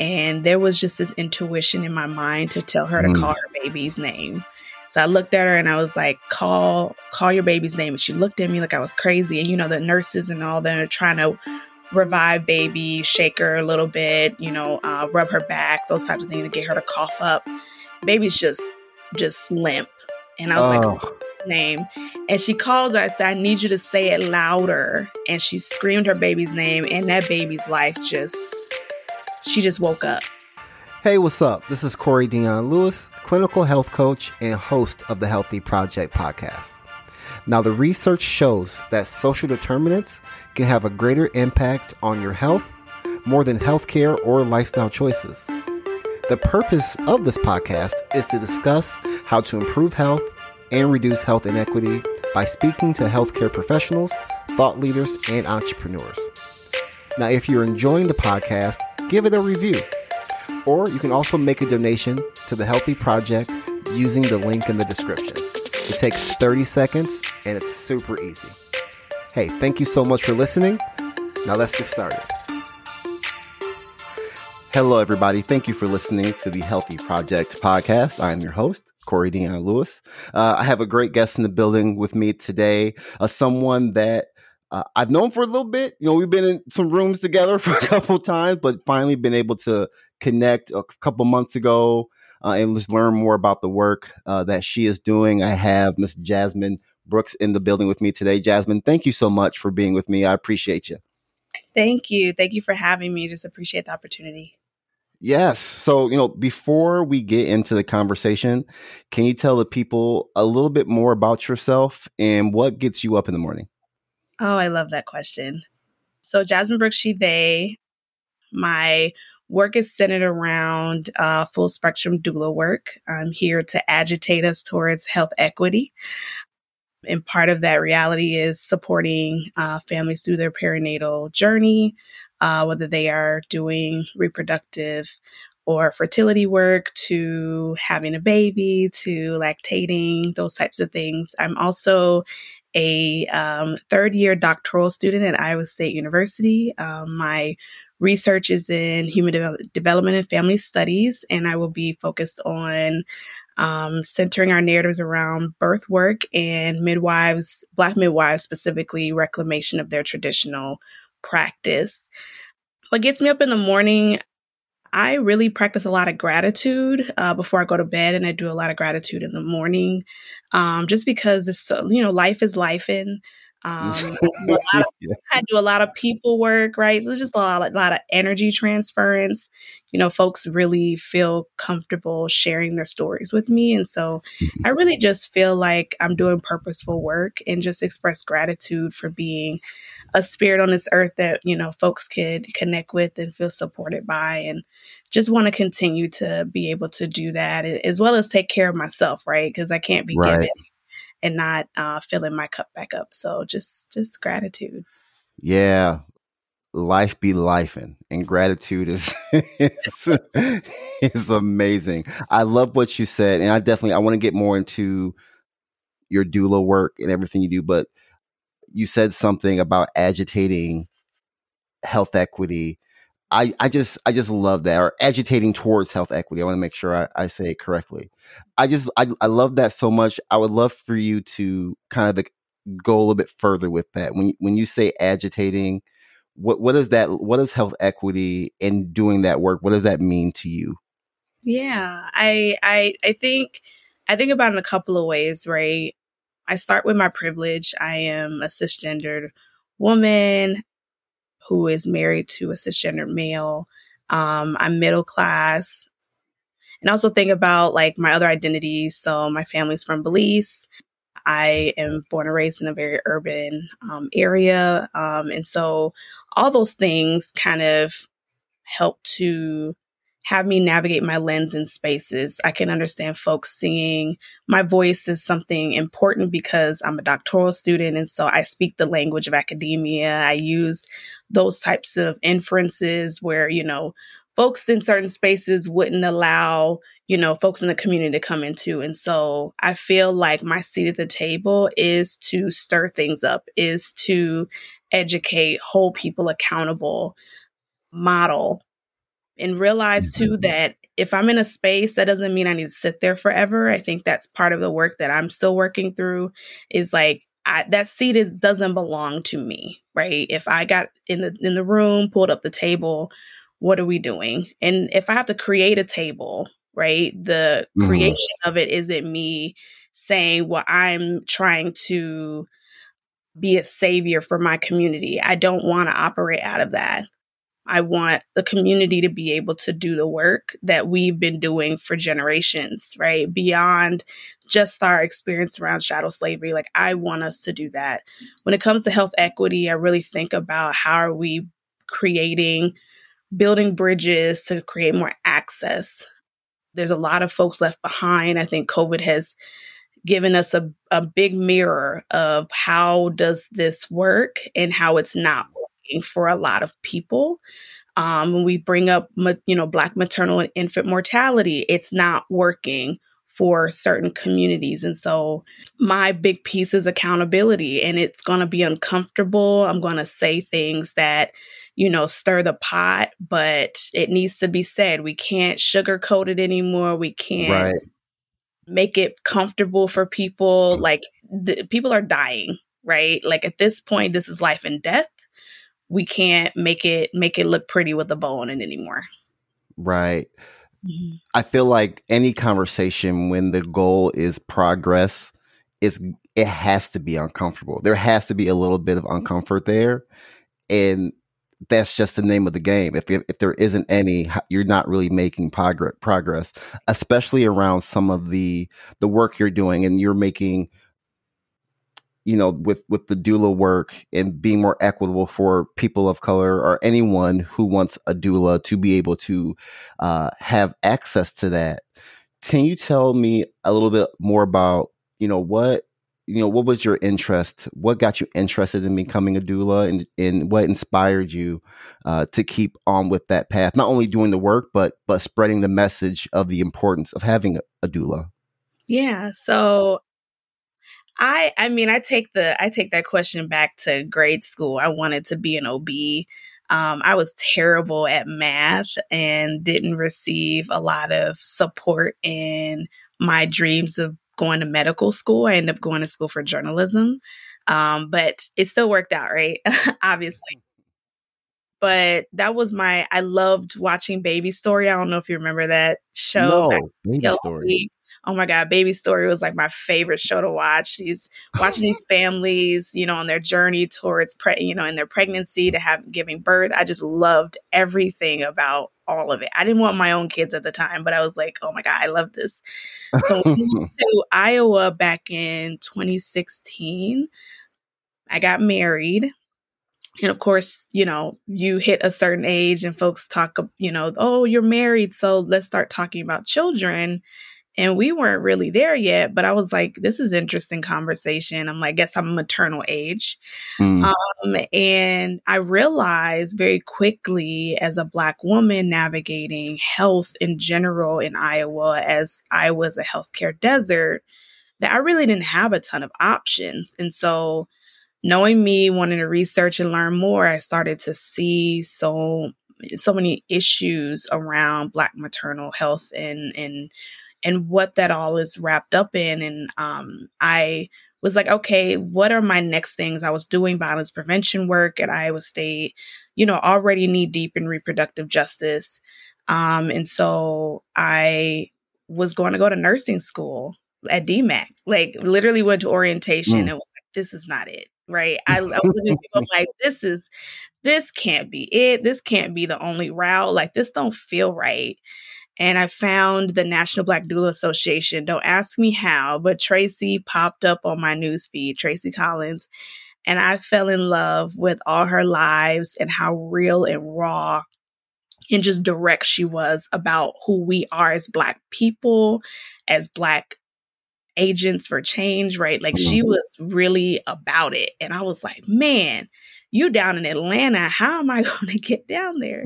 And there was just this intuition in my mind to tell her to Mm. call her baby's name. So I looked at her and I was like, call, call your baby's name. And she looked at me like I was crazy. And you know, the nurses and all that are trying to revive baby, shake her a little bit, you know, uh, rub her back, those types of things to get her to cough up. Baby's just, just limp. And I was like, Oh. name. And she calls her. I said, I need you to say it louder. And she screamed her baby's name, and that baby's life just, she just woke up. Hey, what's up? This is Corey Dion Lewis, clinical health coach and host of the Healthy Project podcast. Now, the research shows that social determinants can have a greater impact on your health more than healthcare or lifestyle choices. The purpose of this podcast is to discuss how to improve health and reduce health inequity by speaking to healthcare professionals, thought leaders, and entrepreneurs. Now, if you're enjoying the podcast, give it a review. Or you can also make a donation to the Healthy Project using the link in the description. It takes 30 seconds and it's super easy. Hey, thank you so much for listening. Now let's get started. Hello, everybody. Thank you for listening to the Healthy Project podcast. I am your host, Corey Dion Lewis. Uh, I have a great guest in the building with me today, uh, someone that uh, I've known for a little bit. You know, we've been in some rooms together for a couple times, but finally been able to connect a couple months ago uh, and just learn more about the work uh, that she is doing. I have Miss Jazzmine Brooks in the building with me today. Jazzmine, thank you so much for being with me. I appreciate you. Thank you. Thank you for having me. Just appreciate the opportunity. Yes. So, you know, before we get into the conversation, can you tell the people a little bit more about yourself and what gets you up in the morning? Oh, I love that question. So, Jazzmine Brooks, she, they, my work is centered around uh, full spectrum doula work. I'm here to agitate us towards health equity. And part of that reality is supporting uh, families through their perinatal journey, uh, whether they are doing reproductive or fertility work to having a baby to lactating, those types of things. I'm also a um, third year doctoral student at Iowa State University. Um, my research is in human de- development and family studies, and I will be focused on um, centering our narratives around birth work and midwives, Black midwives specifically, reclamation of their traditional practice. What gets me up in the morning, I really practice a lot of gratitude uh, before I go to bed, and I do a lot of gratitude in the morning, um, just because it's so, you know life is life and. Um, I, do a lot of, Yeah. I do a lot of people work, right? So it's just a lot, a lot of energy transference. You know, folks really feel comfortable sharing their stories with me. And so I really just feel like I'm doing purposeful work and just express gratitude for being a spirit on this earth that, you know, folks could connect with and feel supported by. And just want to continue to be able to do that as well as take care of myself, right? Because I can't be Right. giving and not uh, filling my cup back up. So just just gratitude. Yeah. Life be life and gratitude is, is is amazing. I love what you said, and I definitely I want to get more into your doula work and everything you do, but you said something about agitating health equity. I, I just I just love that or agitating towards health equity. I want to make sure I, I say it correctly. I just I, I love that so much. I would love for you to kind of go a little bit further with that. When when you say agitating, what what is that? What is health equity and doing that work? What does that mean to you? Yeah, I I I think I think about it in a couple of ways, right? I start with my privilege. I am a cisgendered woman who is married to a cisgendered male. Um, I'm middle class. And I also think about like my other identities. So my family's from Belize. I am born and raised in a very urban um, area. Um, and so all those things kind of help to have me navigate my lens in spaces. I can understand folks seeing my voice is something important because I'm a doctoral student. And so I speak the language of academia. I use those types of inferences where, you know, folks in certain spaces wouldn't allow, you know, folks in the community to come into. And so I feel like my seat at the table is to stir things up, is to educate, hold people accountable, model and realize too mm-hmm. that if I'm in a space, that doesn't mean I need to sit there forever. I think that's part of the work that I'm still working through is like, I, that seat is, doesn't belong to me, right? If I got in the in the room, pulled up the table, what are we doing? And if I have to create a table, right, the mm-hmm. creation of it isn't me saying, "Well, I'm trying to be a savior for my community." I don't want to operate out of that. I want the community to be able to do the work that we've been doing for generations, right? Beyond just our experience around chattel slavery. Like, I want us to do that. When it comes to health equity, I really think about how are we creating, building bridges to create more access. There's a lot of folks left behind. I think COVID has given us a, a big mirror of how does this work and how it's not working for a lot of people. Um, when we bring up, you know, Black maternal and infant mortality, it's not working for certain communities. And so my big piece is accountability, and it's going to be uncomfortable. I'm going to say things that, you know, stir the pot, but it needs to be said. We can't sugarcoat it anymore. We can't. Right. Make it comfortable for people. Like, the, people are dying, right? Like, at this point, this is life and death we can't make it make it look pretty with a bow on it anymore. Right. Mm-hmm. I feel like any conversation when the goal is progress is it has to be uncomfortable. There has to be a little bit of uncomfort there. And that's just the name of the game. If if there isn't any, you're not really making progress. Progress, especially around some of the the work you're doing, and you're making you know, with with the doula work and being more equitable for people of color or anyone who wants a doula to be able to uh, have access to that. Can you tell me a little bit more about, you know, what you know, what was your interest? What got you interested in becoming a doula, and and what inspired you uh, to keep on with that path? Not only doing the work, but but spreading the message of the importance of having a, a doula. Yeah. So I I mean I take the I take that question back to grade school. I wanted to be an OB. Um, I was terrible at math and didn't receive a lot of support in my dreams of going to medical school. I ended up going to school for journalism, um, but it still worked out, right? Obviously. But that was my. I loved watching Baby Story. I don't know if you remember that show. No, Baby Story oh my god baby story was like my favorite show to watch. These watching these families you know on their journey towards pre- you know in their pregnancy to have giving birth. I just loved everything about all of it. I didn't want my own kids at the time but i was like oh my god i love this. So to iowa back in 2016 i got married. And of course, you know, you hit a certain age and folks talk, you know, oh, you're married. So let's start talking about children and we weren't really there yet but i was like this is interesting conversation. I'm like guess i'm maternal age. Mm. um, and i realized very quickly as a black woman navigating health in general in iowa as i was a healthcare desert that i really didn't have a ton of options. And so knowing me wanting to research and learn more i started to see so so many issues around black maternal health and and and what that all is wrapped up in. And um, I was like, okay, what are my next things? I was doing violence prevention work at Iowa State, you know, already knee deep in reproductive justice. Um, and so I was going to go to nursing school at DMACC, like literally went to orientation mm. and was like, this is not it. Right. I, I was looking at people like, this is, this can't be it. This can't be the only route. Like, this don't feel right and I found the National Black Doula Association. Don't ask me how, but Tracy popped up on my newsfeed, Tracy Collins, and I fell in love with all her lives and how real and raw and just direct she was about who we are as Black people, as Black agents for change, right? Like she mm-hmm. was really about it. And I was like, man, you down in Atlanta, how am I going to get down there?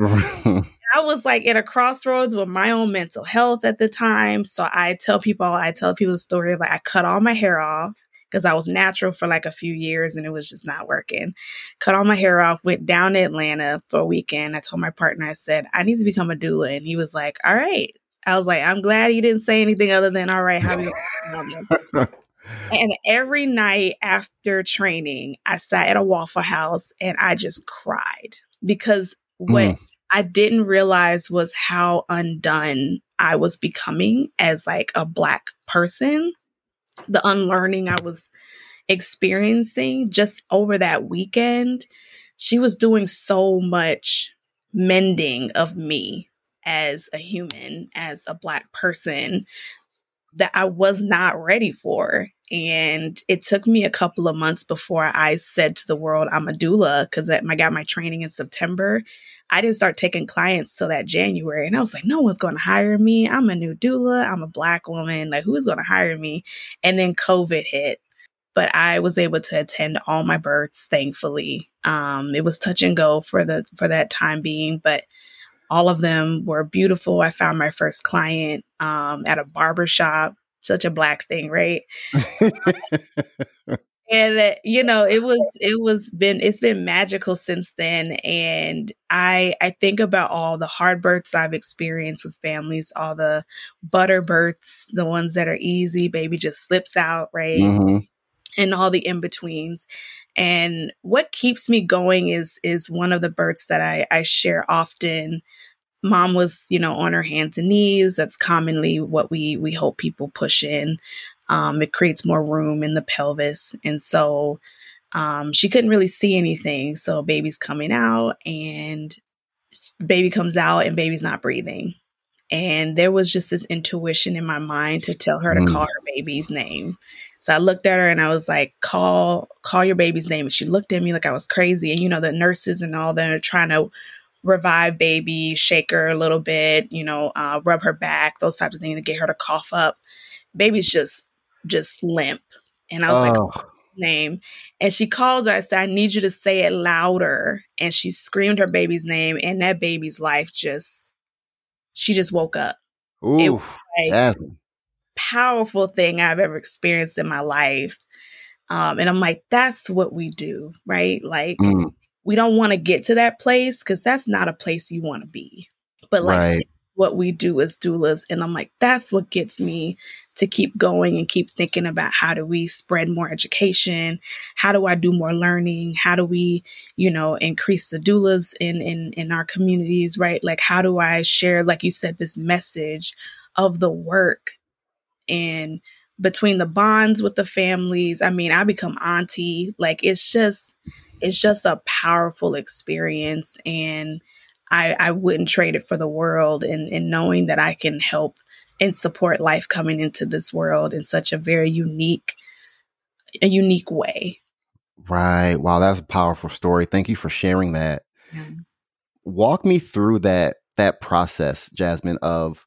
I was like at a crossroads with my own mental health at the time. So I tell people, I tell people the story of like I cut all my hair off because I was natural for like a few years and it was just not working. Cut all my hair off, went down to Atlanta for a weekend. I told my partner, I said, I need to become a doula. And he was like, All right. I was like, I'm glad he didn't say anything other than, All right, how you And every night after training, I sat at a Waffle House and I just cried because what mm. I didn't realize was how undone I was becoming as like a black person. The unlearning I was experiencing just over that weekend. She was doing so much mending of me as a human, as a black person that I was not ready for. And it took me a couple of months before I said to the world, I'm a doula, because I got my training in September. I didn't start taking clients till that January. And I was like, no one's going to hire me. I'm a new doula. I'm a black woman. Like, who's going to hire me? And then COVID hit. But I was able to attend all my births, thankfully. Um, it was touch and go for the for that time being, but all of them were beautiful. I found my first client um, at a barber shop. Such a black thing, right? and uh, you know it was it was been it's been magical since then. And i i think about all the hard births i've experienced with families all the butter births the ones that are easy baby just slips out right? Mm-hmm. and all the in-betweens. And what keeps me going is is one of the births that i i share often. Mom was you know on her hands and knees. That's commonly what we we hope people push in um, it creates more room in the pelvis. And so um, she couldn't really see anything. So baby's coming out and baby comes out and baby's not breathing. And there was just this intuition in my mind to tell her mm. to call her baby's name. So i looked at her and i was like call call your baby's name. And she looked at me like i was crazy. And you know the nurses and all them are trying to revive baby, shake her a little bit, you know, uh, rub her back, those types of things to get her to cough up. Baby's just just limp. And I was oh. like, name. And she calls her, I said, I need you to say it louder. And she screamed her baby's name, and that baby's life just she just woke up. Ooh, like powerful thing I've ever experienced in my life. Um, and I'm like, that's what we do, right? Like mm we don't want to get to that place because that's not a place you want to be. But like right. What we do as doulas, and I'm like, that's what gets me to keep going and keep thinking about how do we spread more education? How do I do more learning? How do we, you know, increase the doulas in in in our communities, right? Like how do I share, like you said, this message of the work and between the bonds with the families. I mean, I become auntie. Like it's just it's just a powerful experience and I, I wouldn't trade it for the world and, and knowing that I can help and support life coming into this world in such a very unique a unique way. Right. Wow, that's a powerful story. Thank you for sharing that. Yeah. Walk me through that that process, Jazzmine, of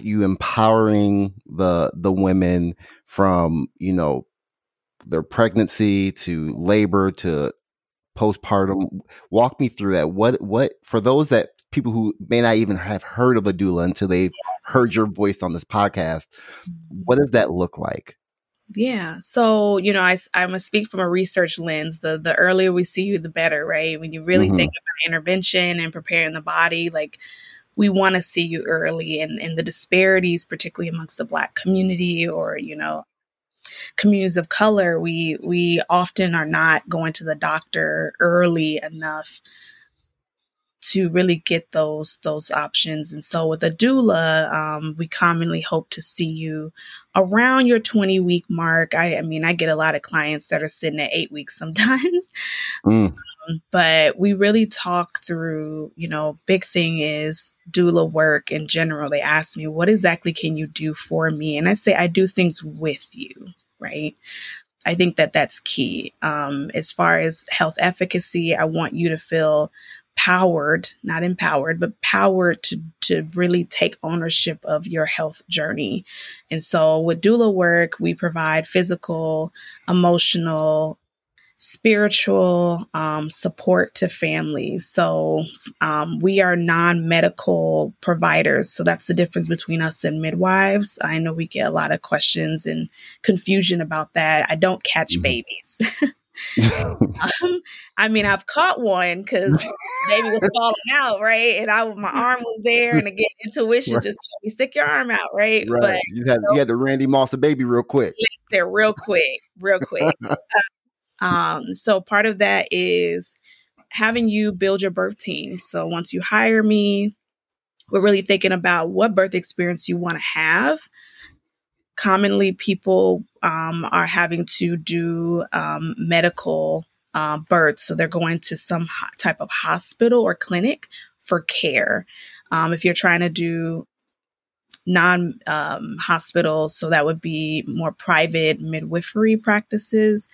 you empowering the the women from, you know, their pregnancy to labor to postpartum. Walk me through that. What what for those that people who may not even have heard of a doula until they've heard your voice on this podcast, what does that look like? Yeah. So, you know, I, I'm going to speak from a research lens. The, the earlier we see you, the better, right? When you really mm-hmm. think about intervention and preparing the body, like we want to see you early and, and the disparities, particularly amongst the Black community or, you know, communities of color, we we often are not going to the doctor early enough to really get those those options. And so with a doula, um, we commonly hope to see you around your 20 week mark. I, I, mean, I get a lot of clients that are sitting at eight weeks sometimes. Mm. Um, but we really talk through, you know, big thing is doula work in general. They ask me, what exactly can you do for me? And I say, I do things with you right? I think that that's key. Um, as far as health efficacy, I want you to feel powered, not empowered, but powered to to really take ownership of your health journey. And so with doula work, we provide physical, emotional, spiritual um, support to families. So um, we are non medical providers. So that's the difference between us and midwives. I know we get a lot of questions and confusion about that. I don't catch mm-hmm. babies. um, I mean, I've caught one because baby was falling out, right? And I my arm was there, and again, intuition right. just told me stick your arm out, right? right. But you had you, had the Randy Moss a baby real quick. There, real quick, real quick. Um, so part of that is having you build your birth team. So once you hire me, we're really thinking about what birth experience you want to have. Commonly, people um, are having to do um, medical uh, births. So they're going to some ho- type of hospital or clinic for care. Um, if you're trying to do non um, hospitals. So that would be more private midwifery practices.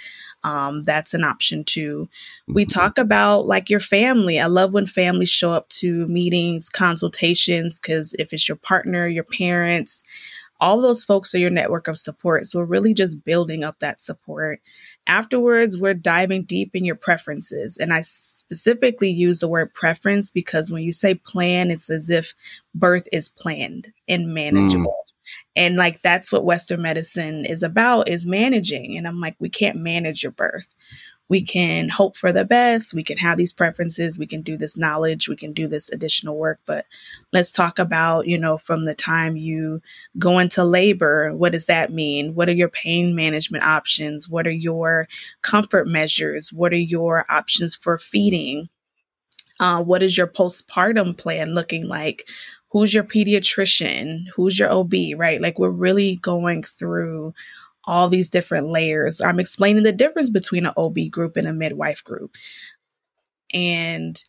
Um, that's an option too. We mm-hmm. talk about like your family. I love when families show up to meetings, consultations, because if it's your partner, your parents, all those folks are your network of support. So we're really just building up that support. Afterwards, we're diving deep in your preferences. And I specifically use the word preference because when you say plan, it's as if birth is planned and manageable. Mm. And like that's what Western medicine is about is managing. And I'm like, we can't manage your birth we can hope for the best. We can have these preferences. We can do this knowledge. We can do this additional work. But let's talk about, you know, from the time you go into labor, what does that mean? What are your pain management options? What are your comfort measures? What are your options for feeding? Uh, what is your postpartum plan looking like? Who's your pediatrician? Who's your OB, right? Like we're really going through all these different layers. I'm explaining the difference between an OB group and a midwife group. And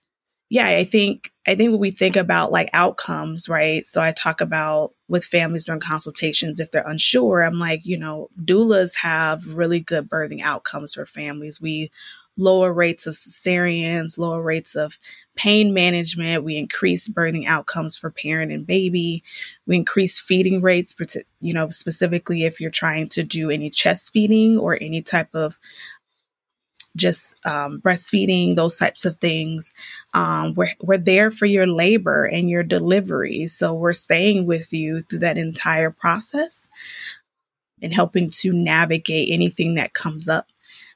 yeah, I think I think when we think about like outcomes, right? So I talk about with families during consultations if they're unsure, I'm like, you know, doulas have really good birthing outcomes for families. We lower rates of cesareans, lower rates of pain management. We increase birthing outcomes for parent and baby. We increase feeding rates, you know, specifically if you're trying to do any chest feeding or any type of just um, breastfeeding, those types of things. Um, we're, we're there for your labor and your delivery. So we're staying with you through that entire process and helping to navigate anything that comes up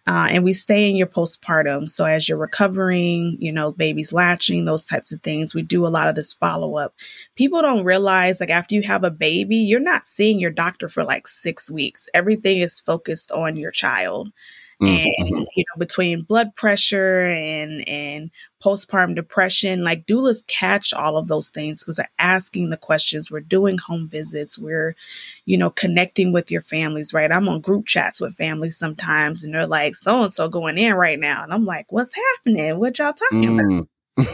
uh, and we stay in your postpartum. So as you're recovering, you know, baby's latching, those types of things, we do a lot of this follow up. People don't realize, like, after you have a baby, you're not seeing your doctor for like six weeks. Everything is focused on your child. Mm-hmm. and you know between blood pressure and and postpartum depression like doulas catch all of those things because they're asking the questions. We're doing home visits. We're you know connecting with your families right? I'm on group chats with families sometimes and they're like so and so going in right now. And i'm like what's happening? What y'all talking mm. about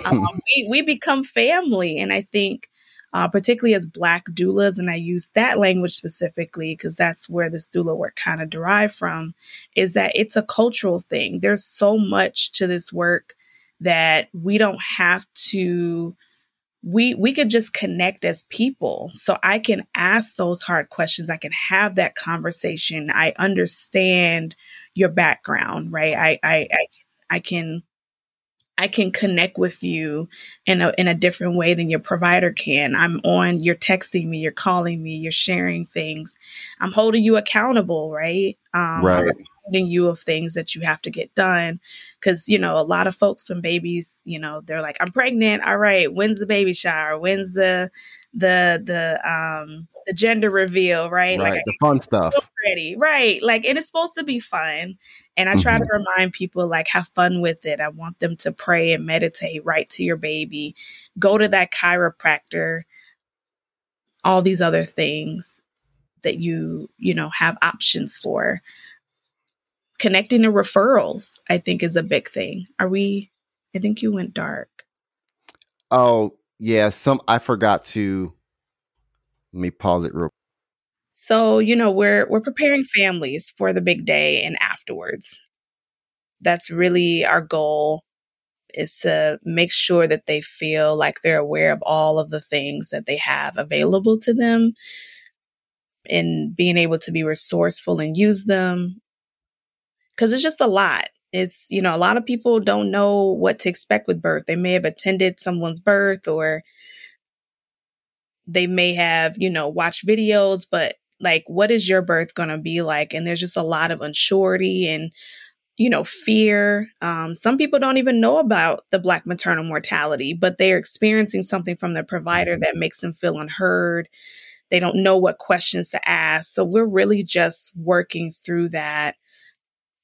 um, we, we become family and i think uh, particularly as Black doulas, and I use that language specifically because that's where this doula work kind of derived from, is that it's a cultural thing. There's so much to this work that we don't have to we we could just connect as people. So i can ask those hard questions. I can have that conversation. I understand your background right? I i i, I can I can connect with you in a in a different way than your provider can. I'm on, you're texting me, you're calling me, you're sharing things. I'm holding you accountable, right? Um, right reminding you of things that you have to get done. Cause, you know, a lot of folks when babies, you know, they're like, I'm pregnant. All right. When's the baby shower? When's the, the, the, um, the gender reveal, right? right like the fun stuff. Ready. Right. Like, and it's supposed to be fun. And I try mm-hmm. to remind people like have fun with it. I want them to pray and meditate right to your baby. Go to that chiropractor all these other things that you you know have options for connecting to referrals, I think is a big thing. Are we I think you went dark. Oh, yeah, some I forgot to let me pause it real so, you know, we're we're preparing families for the big day and afterwards. That's really our goal is to make sure that they feel like they're aware of all of the things that they have available to them and being able to be resourceful and use them because it's just a lot. it's, you know, a lot of people don't know what to expect with birth. They may have attended someone's birth or they may have, you know, watched videos, but like, what is your birth going to be like? And there's just a lot of unsurety and, you know, fear. Um, some people don't even know about the Black maternal mortality, but they're experiencing something from their provider that makes them feel unheard. They don't know what questions to ask. So we're really just working through that.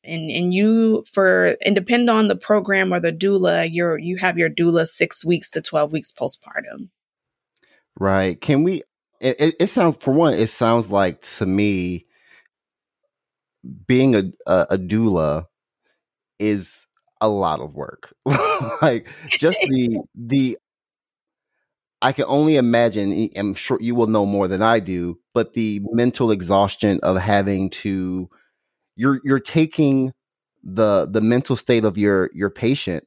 And and you for and depend on the program or the doula, you're you have your doula six weeks to twelve weeks postpartum. Right. Can we? It, it, it sounds for one. It sounds like to me being a, a, a doula is a lot of work. like just the the I can only imagine, I'm sure you will know more than I do, but the mental exhaustion of having to you're you're taking the the mental state of your your patient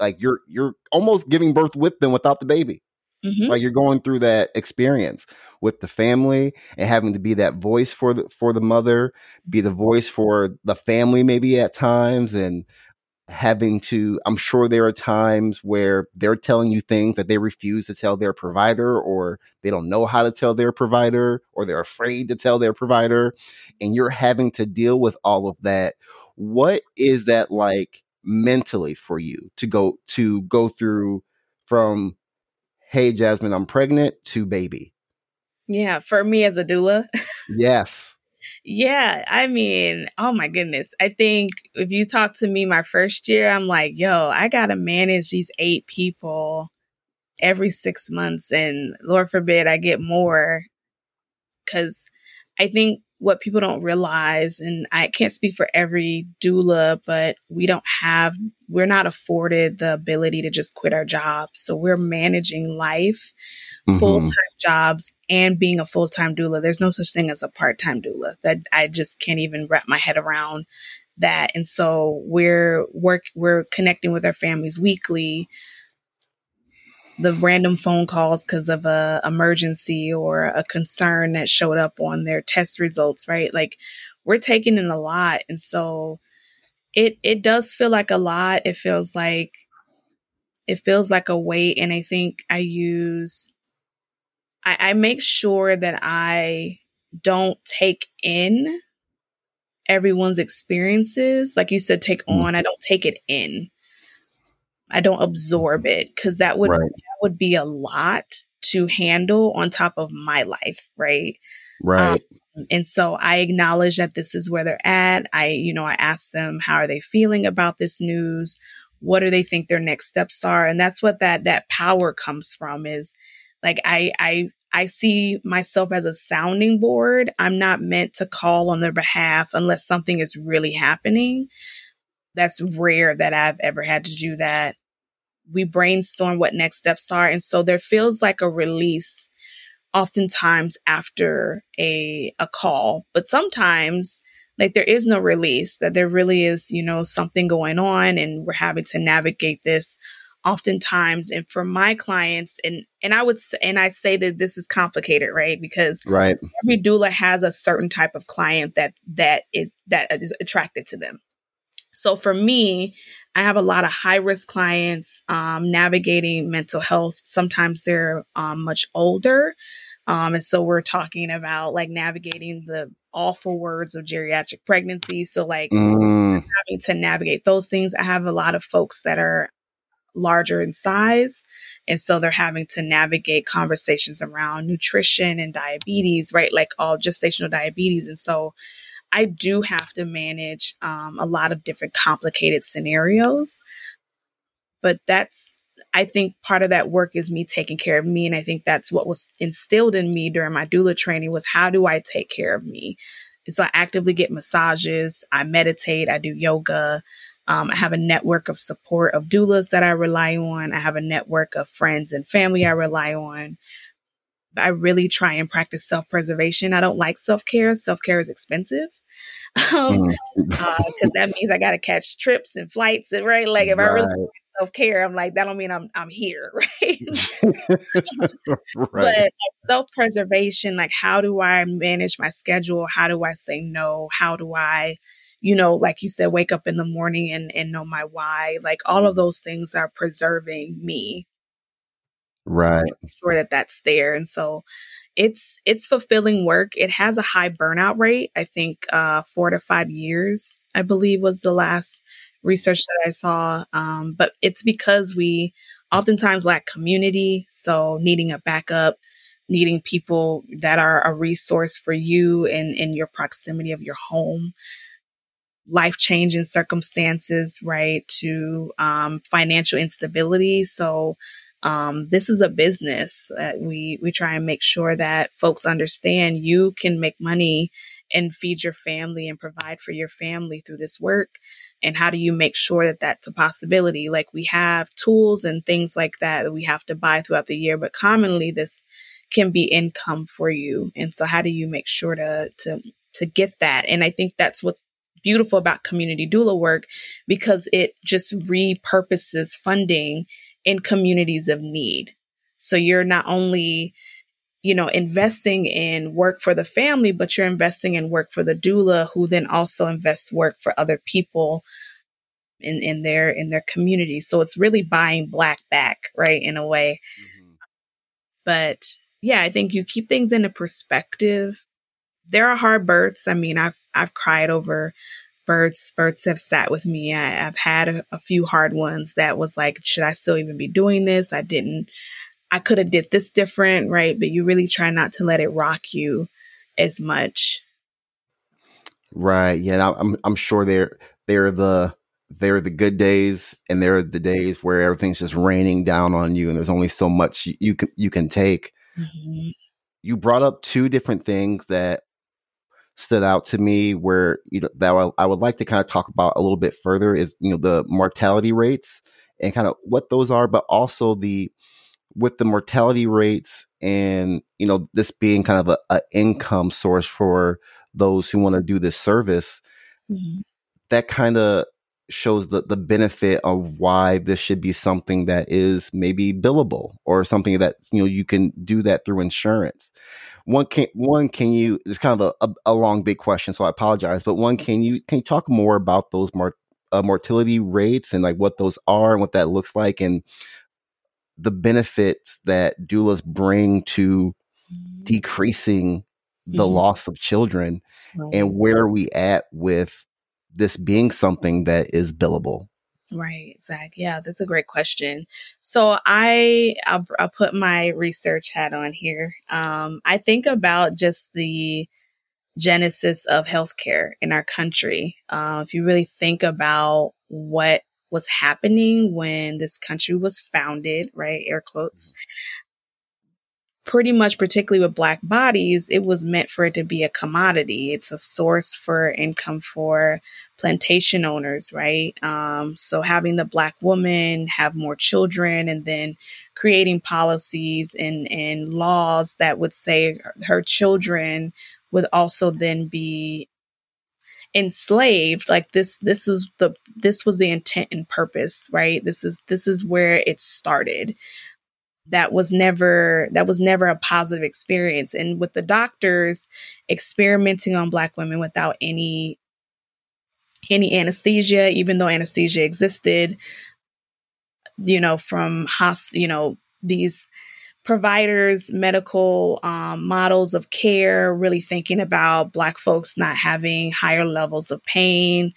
like you're you're almost giving birth with them without the baby. Mm-hmm. Like you're going through that experience with the family and having to be that voice for the for the mother, be the voice for the family maybe at times and having to i'm sure there are times where they're telling you things that they refuse to tell their provider or they don't know how to tell their provider or they're afraid to tell their provider and you're having to deal with all of that. What is that like mentally for you to go to go through from hey jazzmine i'm pregnant to baby yeah for me as a doula. Yes yeah, I mean, oh my goodness. I think if you talk to me my first year, I'm like, yo, I got to manage these eight people every six months. And Lord forbid I get more. Cause I think what people don't realize, and I can't speak for every doula, but we don't have, we're not afforded the ability to just quit our jobs. So we're managing life, mm-hmm. full time jobs, and being a full time doula. There's no such thing as a part time doula. That I just can't even wrap my head around that. And so we're work, we're connecting with our families weekly the random phone calls because of a emergency or a concern that showed up on their test results, right? Like we're taking in a lot. And so it it does feel like a lot. It feels like it feels like a weight. And I think I use I, I make sure that I don't take in everyone's experiences. Like you said, take mm. on, I don't take it in. I don't absorb it because that would right. that would be a lot to handle on top of my life, right? Right. Um, and so I acknowledge that this is where they're at. I, you know, I ask them how are they feeling about this news? What do they think their next steps are? And that's what that that power comes from is like I I I see myself as a sounding board. I'm not meant to call on their behalf unless something is really happening that's rare that I've ever had to do that. We brainstorm what next steps are. And so there feels like a release oftentimes after a, a call, but sometimes like there is no release that there really is, you know, something going on and we're having to navigate this oftentimes and for my clients and and I would say, and I say that this is complicated right because right every doula has a certain type of client that that it that is attracted to them so for me, I have a lot of high risk clients um, navigating mental health. Sometimes they're um, much older. Um, and so we're talking about like navigating the awful words of geriatric pregnancy. So, like, mm. having to navigate those things. I have a lot of folks that are larger in size. And so they're having to navigate conversations around nutrition and diabetes, right? Like all gestational diabetes. And so I do have to manage um, a lot of different complicated scenarios. But that's, I think part of that work is me taking care of me. And I think that's what was instilled in me during my doula training was how do I take care of me? so I actively get massages, I meditate, I do yoga. Um, I have a network of support of doulas that I rely on. I have a network of friends and family I rely on. I really try and practice self preservation. I don't like self care. Self care is expensive because um, mm. uh, that means I got to catch trips and flights and right. Like if right. I really self care, I'm like that don't mean I'm I'm here, right? right. But self preservation, like how do I manage my schedule? How do I say no? How do I you know, like you said, wake up in the morning and, and know my why. Like all of those things are preserving me. Right. Sure that that's there. And so it's it's fulfilling work. It has a high burnout rate. I think uh, four to five years, I believe, was the last research that I saw. Um, but it's because we oftentimes lack community. So needing a backup, needing people that are a resource for you and in your proximity of your home, life changing circumstances, right? To um, financial instability. So um, this is a business. Uh, we we try and make sure that folks understand you can make money and feed your family and provide for your family through this work. And how do you make sure that that's a possibility? Like we have tools and things like that that we have to buy throughout the year, but commonly this can be income for you. And so how do you make sure to to to get that? And I think that's what's beautiful about community doula work because it just repurposes funding in communities of need. So you're not only, you know, investing in work for the family, but you're investing in work for the doula who then also invests work for other people in, in their in their community. So it's really buying black back, right, in a way. Mm-hmm. But yeah, I think you keep things in a perspective. There are hard births. I mean, I've I've cried over births births have sat with me. I, have had a, a, few hard ones that was like should i still even be doing this? I didn't i could have did this different right? But you really try not to let it rock you as much. Right yeah i'm i'm sure they're they're the they're the good days and they're the days where everything's just raining down on you and there's only so much you, you can you can take. Mm-hmm. you brought up two different things that stood out to me where you know that I, I would like to kind of talk about a little bit further is you know the mortality rates and kind of what those are, but also the with the mortality rates and you know this being kind of a, a income source for those who want to do this service mm-hmm. that kind of shows the the benefit of why this should be something that is maybe billable or something that you know you can do that through insurance one can one can you it's kind of a, a, a, long big question so i apologize but one can you can you talk more about those mar, uh, mortality rates and like what those are and what that looks like and the benefits that doulas bring to mm-hmm. decreasing the mm-hmm. loss of children right. and where are we at with this being something that is billable Right, Zach. Yeah, that's a great question. So I, I'll, I'll put my research hat on here. Um, I think about just the genesis of healthcare in our country. Uh, if you really think about what was happening when this country was founded, right? Air quotes pretty much, particularly with black bodies, it was meant for it to be a commodity. It's a source for income for plantation owners, right? Um, so having the black woman have more children and then creating policies and, and laws that would say her children would also then be enslaved like this this is the this was the intent and purpose right this is this is where it started that was never that was never a positive experience. And with the doctors experimenting on black women without any any anesthesia even though anesthesia existed you know from hos you know these providers medical um, models of care really thinking about black folks not having higher levels of pain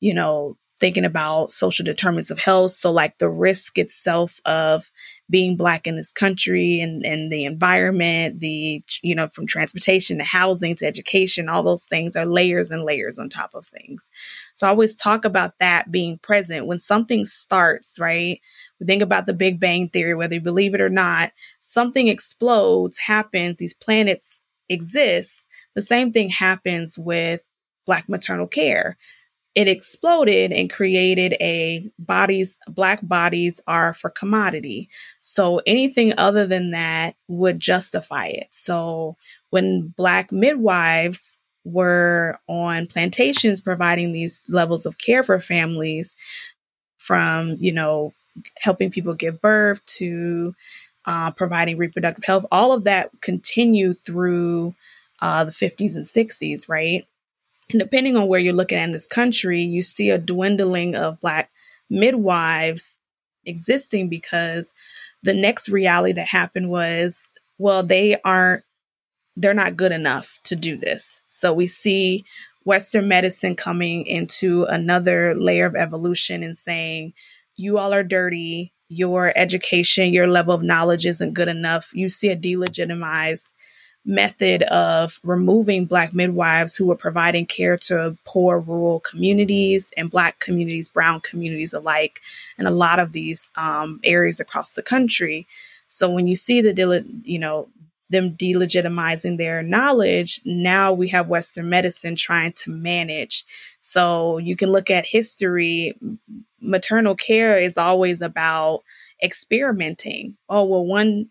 you know thinking about social determinants of health. So, like the risk itself of being Black in this country and, and the environment, the, you know, from transportation to housing to education, all those things are layers and layers on top of things. So, I always talk about that being present when something starts, right? We think about the Big Bang Theory, whether you believe it or not, something explodes, happens, these planets exist. The same thing happens with Black maternal care it exploded and created a bodies black bodies are for commodity. So anything other than that would justify it. So when black midwives were on plantations providing these levels of care for families from you know helping people give birth to uh, providing reproductive health all of that continued through uh, the 50s and 60s right depending on where you're looking at in this country, you see a dwindling of Black midwives existing because the next reality that happened was, well, they aren't, they're not good enough to do this. So we see Western medicine coming into another layer of evolution and saying, you all are dirty, your education, your level of knowledge isn't good enough. You see a delegitimized method of removing Black midwives who were providing care to poor rural communities and Black communities, Brown communities alike, and a lot of these um, areas across the country. So when you see the, you know, them delegitimizing their knowledge, now we have Western medicine trying to manage. So you can look at history. Maternal care is always about experimenting. Oh, well, one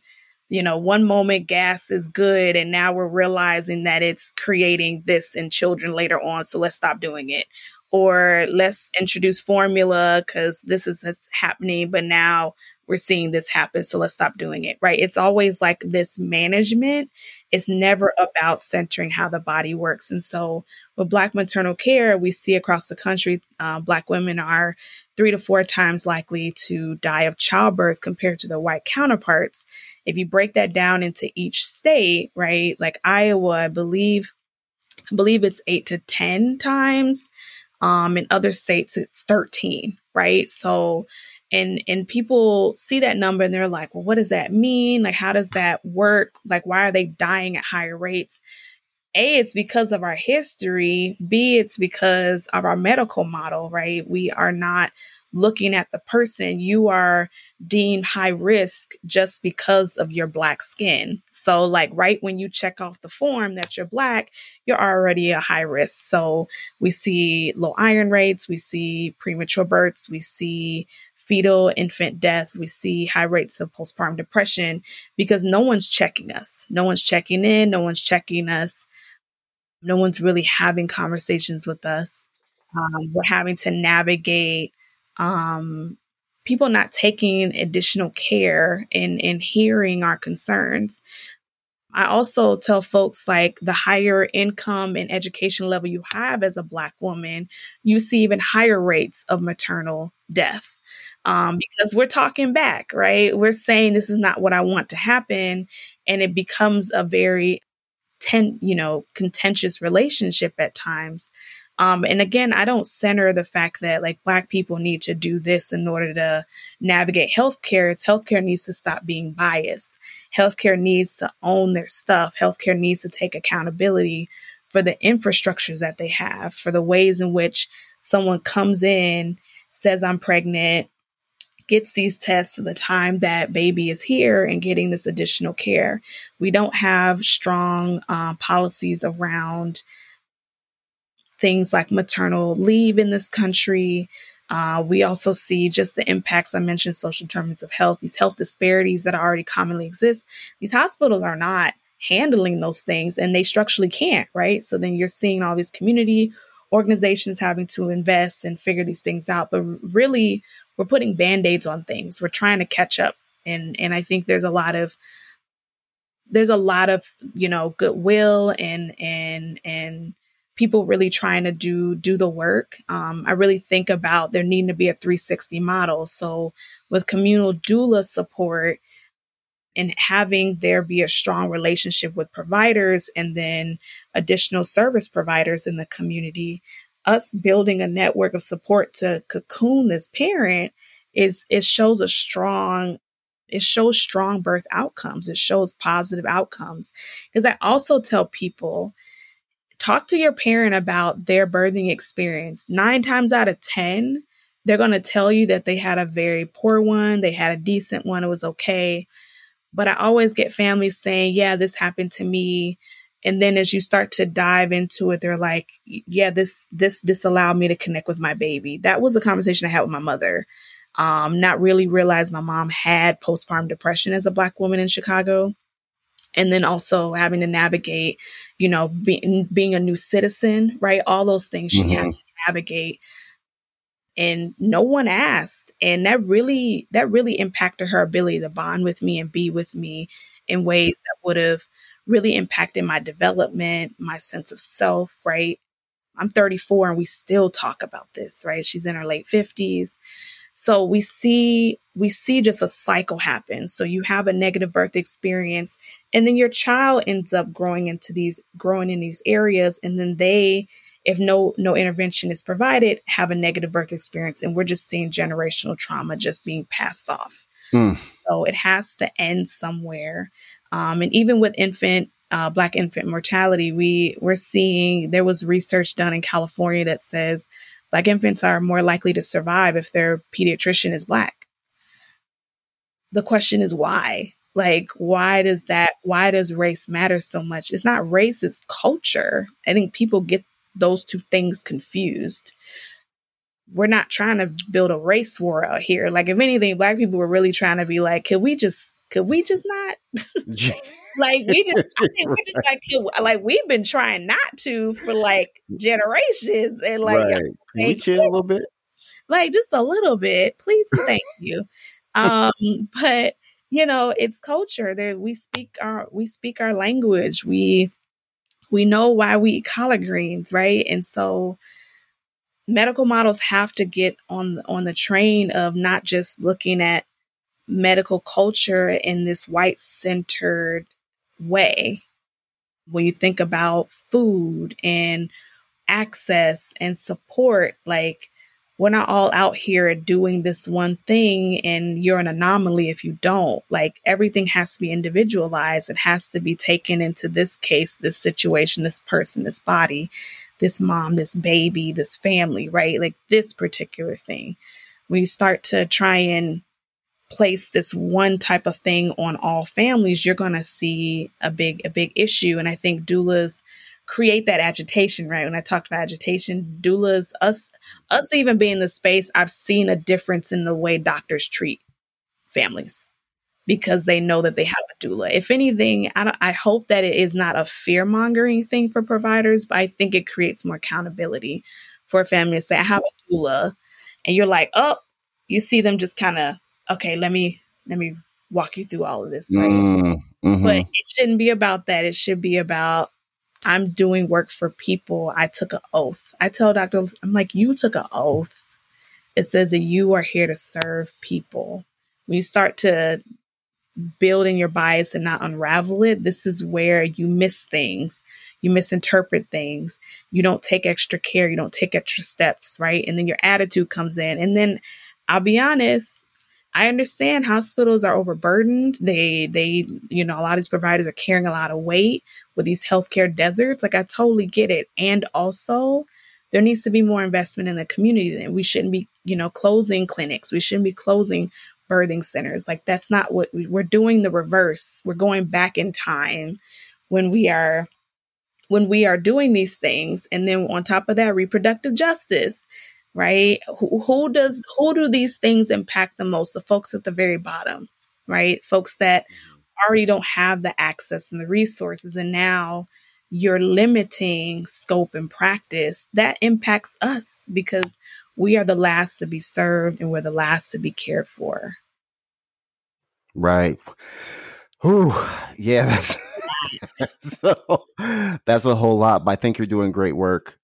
you know, one moment gas is good, and now we're realizing that it's creating this in children later on. So let's stop doing it. Or let's introduce formula because this is happening, but now we're seeing this happen. So let's stop doing it, right? It's always like this management. It's never about centering how the body works. And so with Black maternal care, we see across the country, uh, Black women are three to four times likely to die of childbirth compared to their white counterparts. If you break that down into each state, right, like Iowa, I believe, I believe it's eight to 10 times. Um, in other states, it's 13, right? So and and people see that number and they're like well what does that mean? Like how does that work? Like why are they dying at higher rates? A it's because of our history. B it's because of our medical model right? We are not looking at the person, you are deemed high risk just because of your black skin. So, like, right when you check off the form that you're black, you're already a high risk. So, we see low iron rates, we see premature births, we see fetal infant death, we see high rates of postpartum depression because no one's checking us. No one's checking in, no one's checking us. No one's really having conversations with us. Um, we're having to navigate um, people not taking additional care and, and hearing our concerns. I also tell folks like the higher income and education level you have as a Black woman, you see even higher rates of maternal death. Um, because we're talking back, right? We're saying this is not what I want to happen. And it becomes a very ten, you know, contentious relationship at times. Um, and again, I don't center the fact that like Black people need to do this in order to navigate healthcare. It's healthcare needs to stop being biased. Healthcare needs to own their stuff. Healthcare needs to take accountability for the infrastructures that they have, for the ways in which someone comes in, says, I'm pregnant, gets these tests at the time that baby is here and getting this additional care. We don't have strong uh, policies around things like maternal leave in this country. Uh, we also see just the impacts I mentioned, social determinants of health, these health disparities that already commonly exist. These hospitals are not handling those things and they structurally can't, right? So then you're seeing all these community organizations having to invest and figure these things out. But really, we're putting band-aids on things. We're trying to catch up. And and I think there's a lot of there's a lot of, you know, goodwill and and and people really trying to do do the work. Um, I really think about there needing to be a 360 model. So with communal doula support and having there be a strong relationship with providers and then additional service providers in the community, us building a network of support to cocoon this parent is it shows a strong it shows strong birth outcomes it shows positive outcomes because i also tell people talk to your parent about their birthing experience. Nine times out of 10, they're going to tell you that they had a very poor one, they had a decent one, it was okay. But I always get families saying, Yeah, this happened to me. And then as you start to dive into it, they're like, Yeah, this this this allowed me to connect with my baby. That was a conversation I had with my mother. Um, not really realize my mom had postpartum depression as a black woman in Chicago and then also having to navigate, you know, being being a new citizen, right? All those things she mm-hmm. had to navigate. And no one asked. And that really that really impacted her ability to bond with me and be with me in ways that would have really impacted my development, my sense of self, right? I'm 34 and we still talk about this, right? She's in her late 50s. So we see we see just a cycle happen. So you have a negative birth experience and then your child ends up growing into these growing in these areas and then they if no no intervention is provided have a negative birth experience and we're just seeing generational trauma just being passed off. Mm. So it has to end somewhere. Um, and even with infant uh, black infant mortality, we we're seeing there was research done in California that says black infants are more likely to survive if their pediatrician is black. The question is why? Like, why does that, why does race matter so much? It's not race, it's culture. I think people get those two things confused. We're not trying to build a race war out here. Like, if anything, black people were really trying to be like, can we just, could we just not? like we just I think we're just like like we've been trying not to for like generations and like right. we chill a little bit? Like just a little bit. Please thank you. Um but you know it's culture that we speak our we speak our language. We we know why we eat collard greens right? And so medical models have to get on on the train of not just looking at medical culture in this white centered way. When you think about food and access and support, like we're not all out here doing this one thing and you're an anomaly if you don't. Like everything has to be individualized. It has to be taken into this case, this situation, this person, this body, this mom, this baby, this family, right? Like this particular thing. When you start to try and place this one type of thing on all families, you're going to see a big a big issue. And I think doulas create that agitation, right? When I talked about agitation, doulas, us us even being in the space, I've seen a difference in the way doctors treat families because they know that they have a doula. If anything, I, I hope that it is not a fear mongering thing for providers, but I think it creates more accountability for a family to say, I have a doula. And you're like, oh, you see them just kind of okay, let me let me walk you through all of this. Right? Mm, mm-hmm. But it shouldn't be about that. It should be about I'm doing work for people. I took an oath. I tell doctors, I'm like, you took an oath. It says that you are here to serve people. When you start to build in your bias and not unravel it, this is where you miss things. You misinterpret things. You don't take extra care. You don't take extra steps, right? And then your attitude comes in. And then I'll be honest, I understand hospitals are overburdened. They they you know a lot of these providers are carrying a lot of weight with these healthcare deserts. Like I totally get it. And also there needs to be more investment in the community. And we shouldn't be, you know, closing clinics. We shouldn't be closing birthing centers. Like that's not what we, we're doing the reverse. We're going back in time when we are when we are doing these things and then on top of that reproductive justice right? Who, who does who do these things impact the most? The folks at the very bottom, right? Folks that mm-hmm. already don't have the access and the resources, and now you're limiting scope and practice. That impacts us because we are the last to be served and we're the last to be cared for. Right. Ooh, yeah, that's so, that's a whole lot. But I think you're doing great work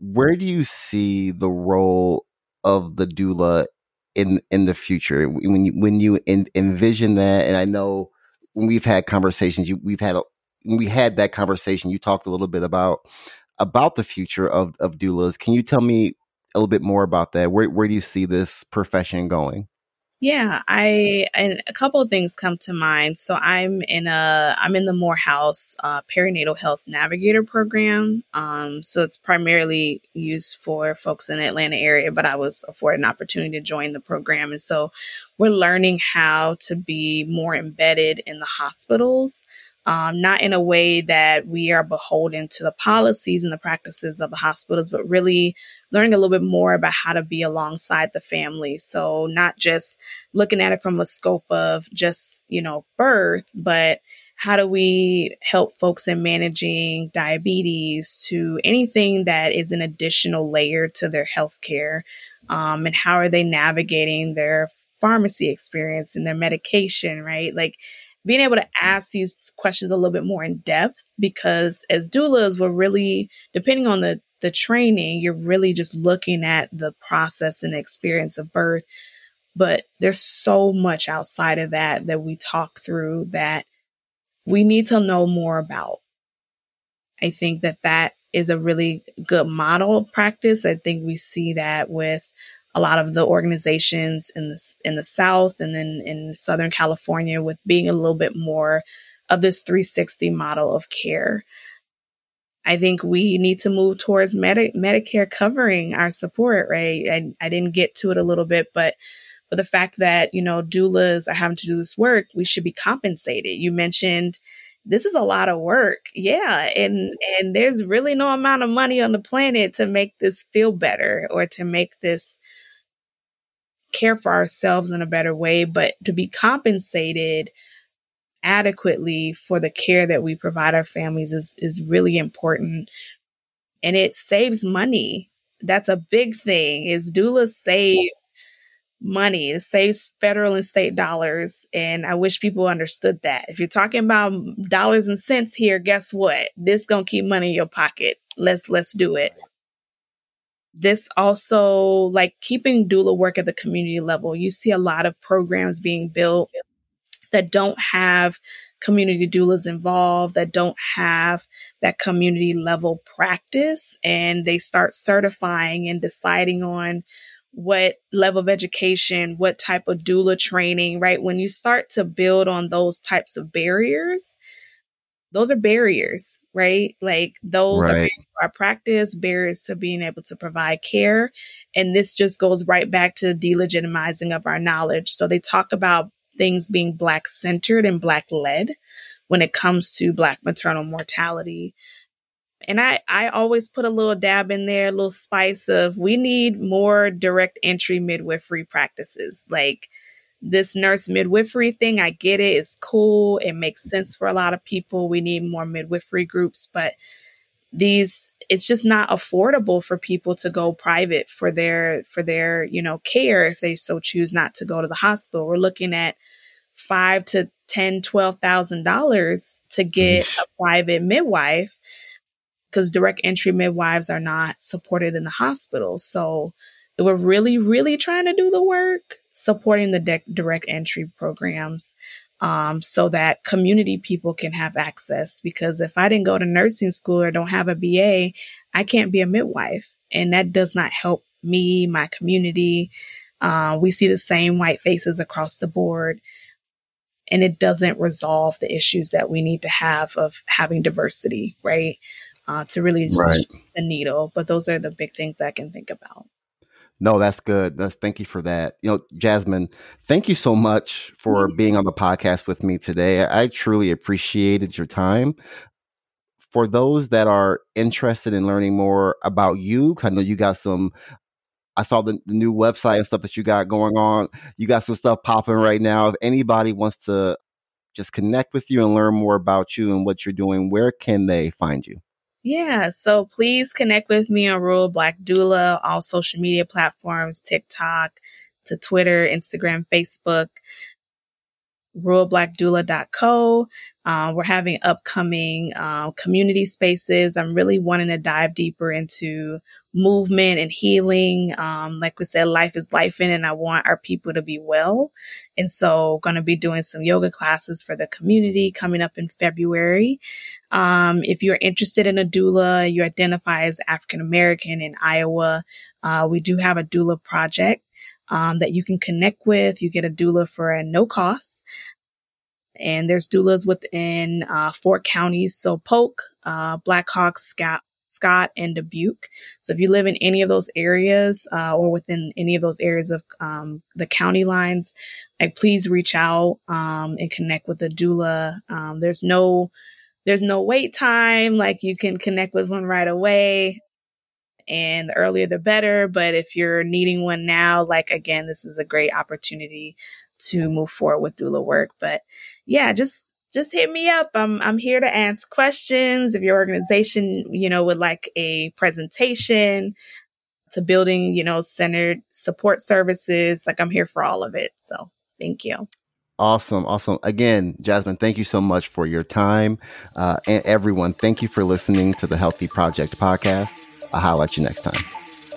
where do you see the role of the doula in in the future? When you when you in, envision that and i know when we've had conversations you, we've had a, we had that conversation you talked a little bit about about the future of of doulas. Can you tell me a little bit more about that? Where where do you see this profession going yeah, I and a couple of things come to mind. So I'm in a I'm in the Morehouse uh, Perinatal Health Navigator program. Um, so it's primarily used for folks in the Atlanta area, but I was afforded an opportunity to join the program, and so we're learning how to be more embedded in the hospitals um, not in a way that we are beholden to the policies and the practices of the hospitals, but really learning a little bit more about how to be alongside the family. So, not just looking at it from a scope of just, you know, birth, but how do we help folks in managing diabetes to anything that is an additional layer to their healthcare? Um, and how are they navigating their pharmacy experience and their medication, right? Like, being able to ask these questions a little bit more in depth because as doulas we're really depending on the the training, you're really just looking at the process and experience of birth. But there's so much outside of that that we talk through that we need to know more about. I think that that is a really good model of practice. I think we see that with a lot of the organizations in the in the South and then in Southern California with being a little bit more of this 360 model of care. I think we need to move towards Medi- Medicare covering our support, right? I, I didn't get to it a little bit, but but the fact that you know doulas are having to do this work, we should be compensated. You mentioned this is a lot of work. Yeah. And, and there's really no amount of money on the planet to make this feel better or to make this care for ourselves in a better way, but to be compensated adequately for the care that we provide our families is, is really important. And it saves money. That's a big thing is doulas save money. It saves federal and state dollars. And I wish people understood that. If you're talking about dollars and cents here, guess what? This gonna keep money in your pocket. Let's let's do it. This also like keeping doula work at the community level. You see a lot of programs being built that don't have community doulas involved that don't have that community level practice and they start certifying and deciding on what level of education, what type of doula training, right? When you start to build on those types of barriers, those are barriers, right? Like those right. are our practice, barriers to being able to provide care. And this just goes right back to delegitimizing of our knowledge. So they talk about things being Black centered and Black led when it comes to Black maternal mortality. And I, I always put a little dab in there, a little spice of we need more direct entry midwifery practices. Like this nurse midwifery thing, I get it. It's cool. It makes sense for a lot of people. We need more midwifery groups, but these it's just not affordable for people to go private for their for their you know care if they so choose not to go to the hospital we're looking at five to ten twelve thousand dollars to get a private midwife because direct entry midwives are not supported in the hospital. So we're really, really trying to do the work supporting the de- direct entry programs um, so that community people can have access. Because if I didn't go to nursing school or don't have a BA, I can't be a midwife. And that does not help me, my community. Uh, we see the same white faces across the board. And it doesn't resolve the issues that we need to have of having diversity, right? Uh, to really right. the needle. But those are the big things that I can think about. No, that's good. That's thank you for that. You know, Jazzmine, thank you so much for mm-hmm. being on the podcast with me today. I truly appreciated your time. For those that are interested in learning more about you, I know you got some I saw the, the, new website and stuff that you got going on. You got some stuff popping right now. If anybody wants to just connect with you and learn more about you and what you're doing, where can they find you? Yeah, so please connect with me on Rural Black Doula, all social media platforms, TikTok, to Twitter, Instagram, Facebook ruralblackdoula.co. Uh, we're having upcoming uh, community spaces. I'm really wanting to dive deeper into movement and healing. Um, like we said, life is life in, and I want our people to be well. And so, going to be doing some yoga classes for the community coming up in February. Um, if you're interested in a doula, you identify as African American in Iowa, uh, we do have a doula project um, that you can connect with. You get a doula for no cost. And there's doulas within uh, four counties. So Polk, uh, Blackhawk, Scott, Scott, and Dubuque. So if you live in any of those areas uh, or within any of those areas of um, the county lines, like please reach out um, and connect with a doula. Um, there's no there's no wait time. Like you can connect with one right away and the earlier the better. But if you're needing one now, like again, this is a great opportunity to move forward with doula work. But yeah, just just hit me up. I'm I'm here to answer questions. If your organization, you know, would like a presentation to building, you know, centered support services, like I'm here for all of it. So thank you. Awesome. Awesome. Again, Jazzmine, thank you so much for your time. Uh, and everyone, thank you for listening to the Healthy Project podcast. I'll at you next time.